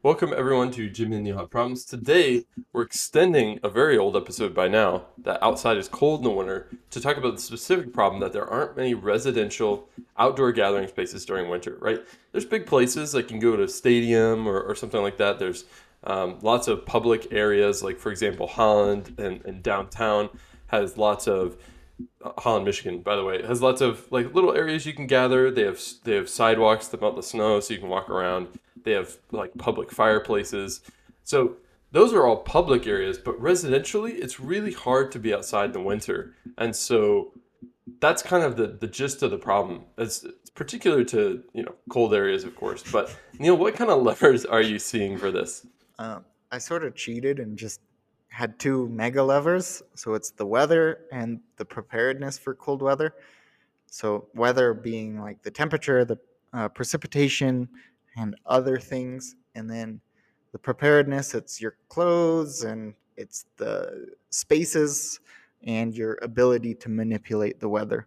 Welcome everyone to Jimmy and Neil Have Problems. Today we're extending a very old episode by now that outside is cold in the winter to talk about the specific problem that there aren't many residential outdoor gathering spaces during winter. Right? There's big places like you can go to a stadium or, or something like that. There's um, lots of public areas, like for example Holland and, and downtown has lots of uh, Holland, Michigan, by the way, has lots of like little areas you can gather. They have they have sidewalks that melt the snow so you can walk around. They have like public fireplaces. So those are all public areas, but residentially, it's really hard to be outside in the winter. And so that's kind of the, the gist of the problem. It's, it's particular to, you know, cold areas, of course. But Neil, what kind of levers are you seeing for this? Um, I sort of cheated and just had two mega levers. So it's the weather and the preparedness for cold weather. So weather being like the temperature, the uh, precipitation, and other things. And then the preparedness, it's your clothes and it's the spaces and your ability to manipulate the weather.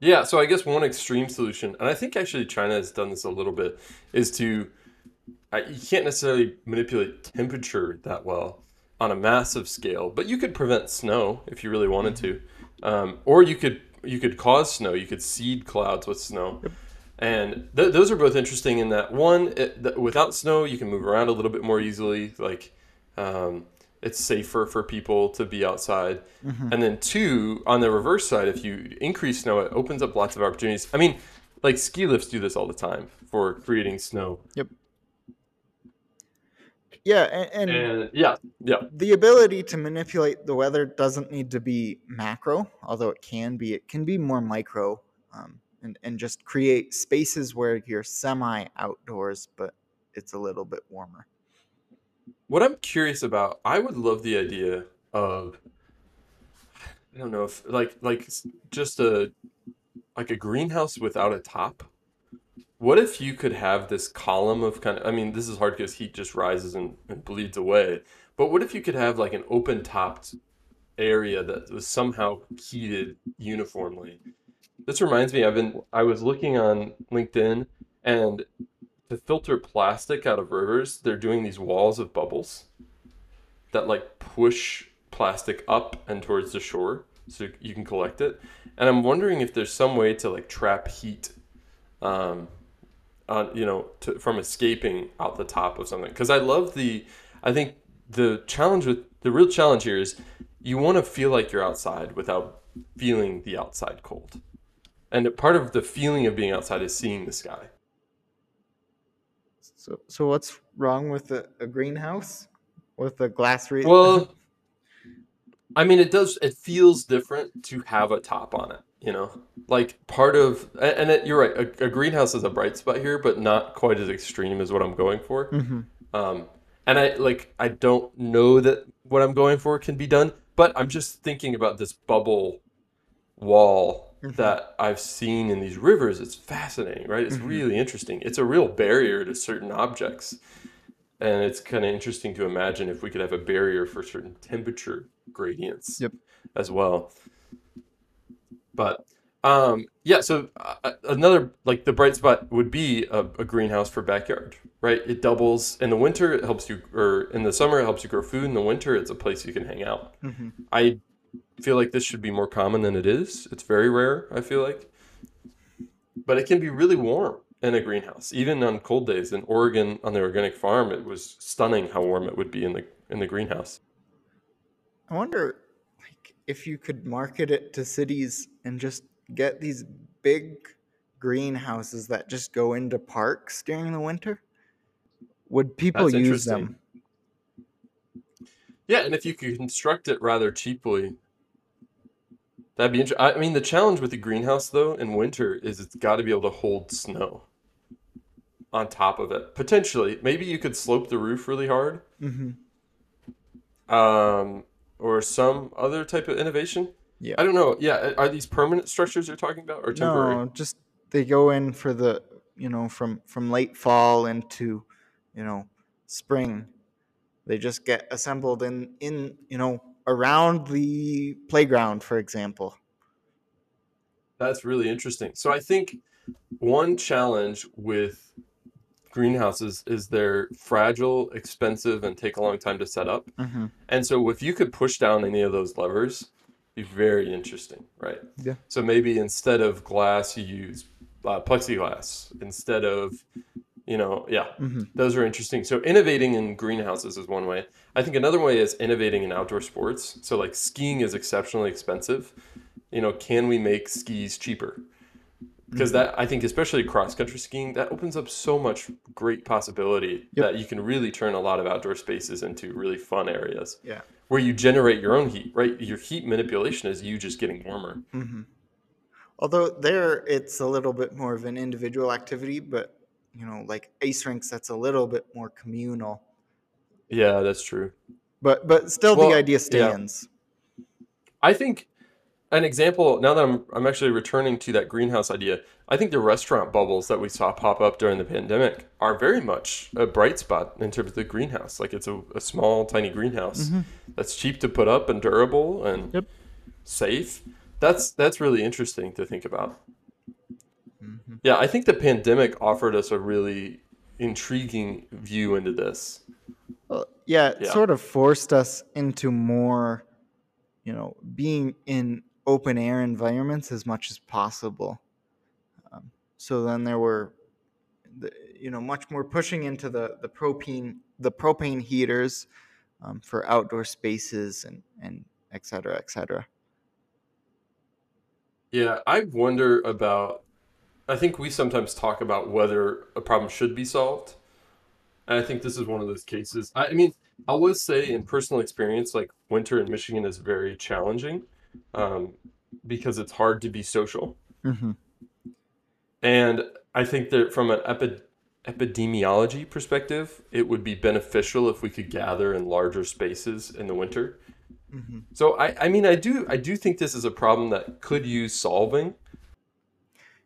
Yeah, so I guess one extreme solution, and I think actually China has done this a little bit, is to uh, you can't necessarily manipulate temperature that well on a massive scale, but you could prevent snow if you really wanted to, um, or you could you could cause snow. You could seed clouds with snow. And th- those are both interesting in that one, it, th- without snow, you can move around a little bit more easily. Like, um, it's safer for people to be outside. Mm-hmm. And then two, on the reverse side, if you increase snow, it opens up lots of opportunities. I mean, like ski lifts do this all the time for creating snow. Yep. Yeah, and, and, and, yeah, yeah. The ability to manipulate the weather doesn't need to be macro, although it can be. It can be more micro. Um, and, and just create spaces where you're semi outdoors, but it's a little bit warmer. What I'm curious about, I would love the idea of I don't know if like like just a like a greenhouse without a top. What if you could have this column of kind of I mean this is hard because heat just rises and, and bleeds away. But what if you could have like an open topped area that was somehow heated uniformly this reminds me, I've been I was looking on LinkedIn and to filter plastic out of rivers, they're doing these walls of bubbles that like push plastic up and towards the shore so you can collect it. And I'm wondering if there's some way to like trap heat um on you know to, from escaping out the top of something because I love the I think the challenge with the real challenge here is you want to feel like you're outside without feeling the outside cold. And part of the feeling of being outside is seeing the sky. So, so what's wrong with a, a greenhouse with a glass? Re- well, I mean, it does. It feels different to have a top on it. You know, like part of, and it, you're right. A, a, greenhouse is a bright spot here, but not quite as extreme as what I'm going for. Mm-hmm. Um, and I like, I don't know that what I'm going for can be done, but I'm just thinking about this bubble wall. That I've seen in these rivers. It's fascinating, right? It's mm-hmm. really interesting. It's a real barrier to certain objects. And it's kind of interesting to imagine if we could have a barrier for certain temperature gradients yep. as well. But um, yeah, so uh, another like the bright spot would be a, a, greenhouse for backyard, right? It doubles in the winter. It helps you, or in the summer, it helps you grow food. In the winter, it's a place you can hang out. Mm-hmm. I feel like this should be more common than it is. It's very rare, I feel like. But it can be really warm in a greenhouse, even on cold days. In Oregon, on the organic farm, it was stunning how warm it would be in the in the greenhouse. I wonder, like, if you could market it to cities and just get these big greenhouses that just go into parks during the winter. Would people That's use them? Yeah, and if you could construct it rather cheaply, That'd be interesting. I mean, the challenge with the greenhouse though in winter is it's got to be able to hold snow on top of it. Potentially, maybe you could slope the roof really hard, mm-hmm. um, or some other type of innovation. Yeah, I don't know. Yeah, are these permanent structures you're talking about or temporary? No, just they go in for the you know from from late fall into you know spring. They just get assembled in in you know around the playground, for example. That's really interesting. So I think one challenge with greenhouses is they're fragile, expensive, and take a long time to set up. Mm-hmm. And so if you could push down any of those levers, be very interesting, right? Yeah. So maybe instead of glass, you use uh, plexiglass. Instead of, you know, yeah, Mm-hmm. those are interesting. So innovating in greenhouses is one way. I think another way is innovating in outdoor sports. So like skiing is exceptionally expensive. You know, can we make skis cheaper? Because that I think especially cross country skiing that opens up so much great possibility Yep. that you can really turn a lot of outdoor spaces into really fun areas Yeah. where you generate your own heat, right? Your heat manipulation is you just getting warmer. Mm-hmm. Although there, it's a little bit more of an individual activity, but you know, like ice rinks, that's a little bit more communal. Yeah, that's true. But but still, Well, the idea yeah. stands. I think an example now that I'm I'm actually returning to that greenhouse idea. I think the restaurant bubbles that we saw pop up during the pandemic are very much a bright spot in terms of the greenhouse. Like it's a, a small, tiny greenhouse mm-hmm. that's cheap to put up and durable and Yep. safe. That's that's really interesting to think about. Yeah, I think the pandemic offered us a really intriguing view into this. Well, yeah, it Yeah. sort of forced us into more, you know, being in open air environments as much as possible. Um, so then there were, the, you know, much more pushing into the the propane the propane heaters um, for outdoor spaces and and et cetera, et cetera. Yeah, I wonder about. I think we sometimes talk about whether a problem should be solved. And I think this is one of those cases. I, I mean, I would say in personal experience, like winter in Michigan is very challenging um, because it's hard to be social. Mm-hmm. And I think that from an epi- epidemiology perspective, it would be beneficial if we could gather in larger spaces in the winter. Mm-hmm. So I, I mean, I do, I do think this is a problem that could use solving.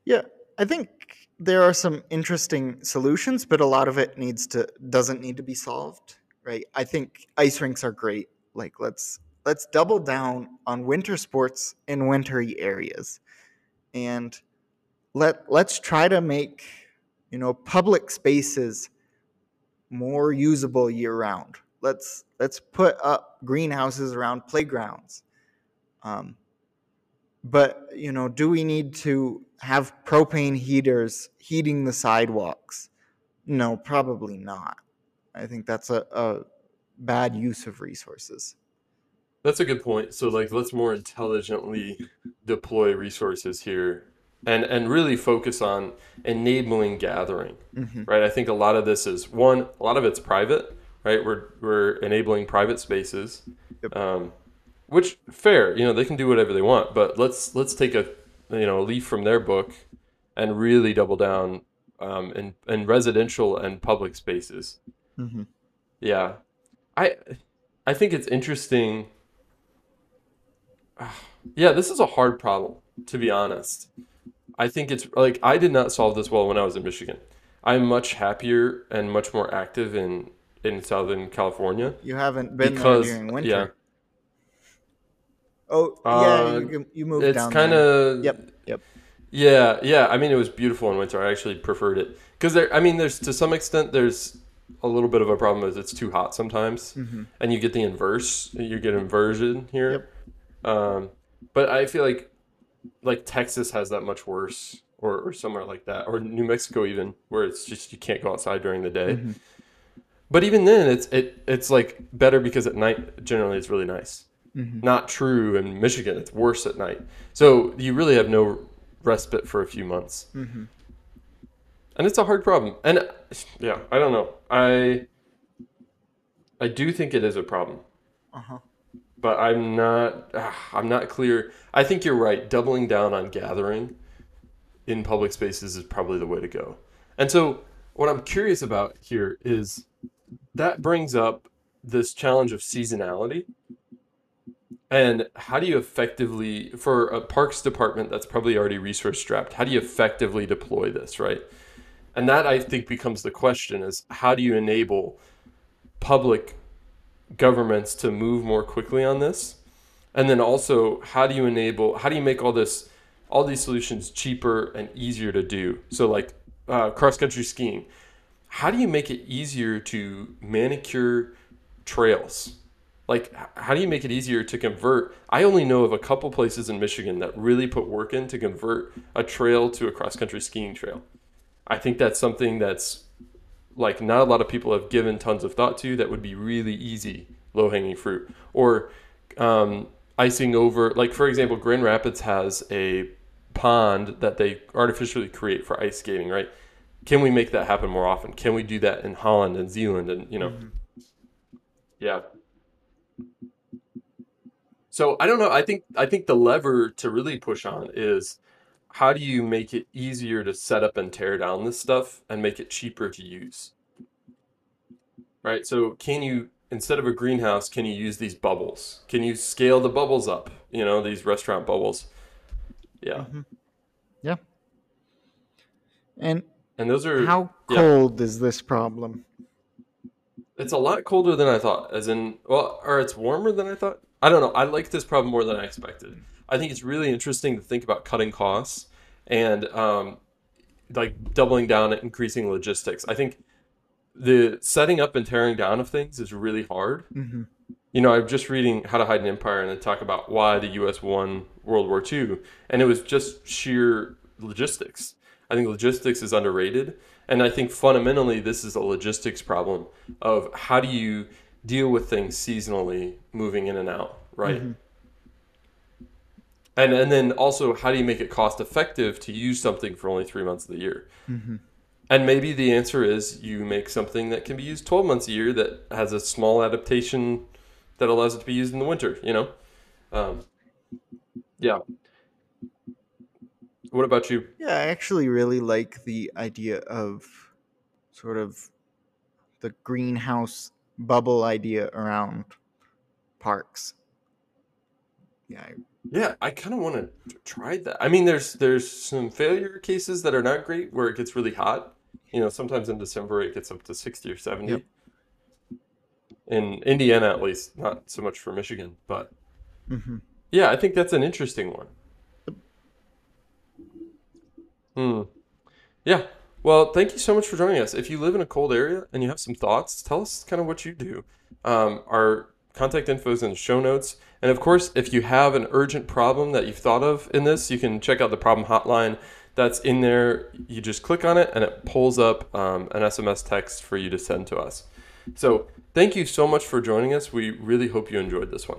Yeah, I think there are some interesting solutions, but a lot of it needs to doesn't need to be solved, right? I think ice rinks are great. Like let's let's double down on winter sports in wintry areas. And let let's try to make, you know, public spaces more usable year round. Let's let's put up greenhouses around playgrounds. Um, but you know, do we need to have propane heaters heating the sidewalks? No, probably not. I think that's a, a bad use of resources. That's a good point. So like let's more intelligently deploy resources here and and really focus on enabling gathering. Mm-hmm. Right? I think a lot of this is one, a lot of it's private, right? We're we're enabling private spaces. Yep. Um which fair, you know, they can do whatever they want, but let's let's take a you know, a leaf from their book and really double down um in in residential and public spaces. Mm-hmm. Yeah. I I think it's interesting. Yeah, this is a hard problem, to be honest. I think it's like I did not solve this well when I was in Michigan. I'm much happier and much more active in in Southern California. You haven't been Because- there during winter. Yeah. Oh Uh, yeah, you, you moved It's kind of Yep, yep. Yeah, yeah. I mean, it was beautiful in winter. I actually preferred it because there. I mean, there's to some extent there's a little bit of a problem is it's too hot sometimes, Mm-hmm. and you get the inverse. You get inversion here. Um, but I feel like like Texas has that much worse, or, or somewhere like that, or New Mexico even, where it's just you can't go outside during the day. Mhm. But even then, it's it it's like better because at night generally it's really nice. Mhm. Not true in Michigan; it's worse at night. So you really have no respite for a few months, Mm-hmm. and it's a hard problem. And yeah, I don't know. I I do think it is a problem Uh huh. but I'm not ah, I'm not clear. I think you're right. Doubling down on gathering in public spaces is probably the way to go. And so what I'm curious about here is that brings up this challenge of seasonality. And how do you effectively for a parks department that's probably already resource strapped, how do you effectively deploy this, right? And that I think becomes the question is how do you enable public governments to move more quickly on this and then also how do you enable how do you make all this all these solutions cheaper and easier to do so like uh, cross country skiing how do you make it easier to manicure trails? Like, how do you make it easier to convert? I only know of a couple places in Michigan that really put work in to convert a trail to a cross country skiing trail. I think that's something that's like not a lot of people have given tons of thought to that would be really easy, low hanging fruit. Or um, icing over, like, for example, Grand Rapids has a pond that they artificially create for ice skating, right? Can we make that happen more often? Can we do that in Holland and Zeeland and, you know, yeah. So I don't know. I think I think the lever to really push on is how do you make it easier to set up and tear down this stuff and make it cheaper to use? Right? So can you instead of a greenhouse, can you use these bubbles? Can you scale the bubbles up? You know, these restaurant bubbles. Yeah. Mm-hmm. Yeah. And And those are how yeah. cold is this problem? It's a lot colder than I thought, as in, well, or it's warmer than I thought. I don't know. I like this problem more than I expected. I think it's really interesting to think about cutting costs and um, like doubling down and increasing logistics. I think the setting up and tearing down of things is really hard. hmm You know, I'm just reading How to Hide an Empire and they talk about why the U.S. won World War II, and it was just sheer logistics. I think logistics is underrated, and I think fundamentally this is a logistics problem of how do you deal with things seasonally, moving in and out, right? And and then also how do you make it cost effective to use something for only three months of the year? And maybe the answer is you make something that can be used 12 months a year that has a small adaptation that allows it to be used in the winter, you know? Um, yeah. What about you? Yeah, I actually really like the idea of sort of the greenhouse bubble idea around parks. Yeah, I- Yeah, I kind of want to try that. I mean, there's there's some failure cases that are not great where it gets really hot. You know, sometimes in December it gets up to 60 or 70. Yep. In Indiana, at least, not so much for Michigan, but mhm. yeah, I think that's an interesting one. Hmm. Yeah. Well, thank you so much for joining us. If you live in a cold area and you have some thoughts, tell us kind of what you do. Um, our contact info is in the show notes. And of course, if you have an urgent problem that you've thought of in this, you can check out the problem hotline that's in there. You just click on it and it pulls up um, an SMS text for you to send to us. So, thank you so much for joining us. We really hope you enjoyed this one.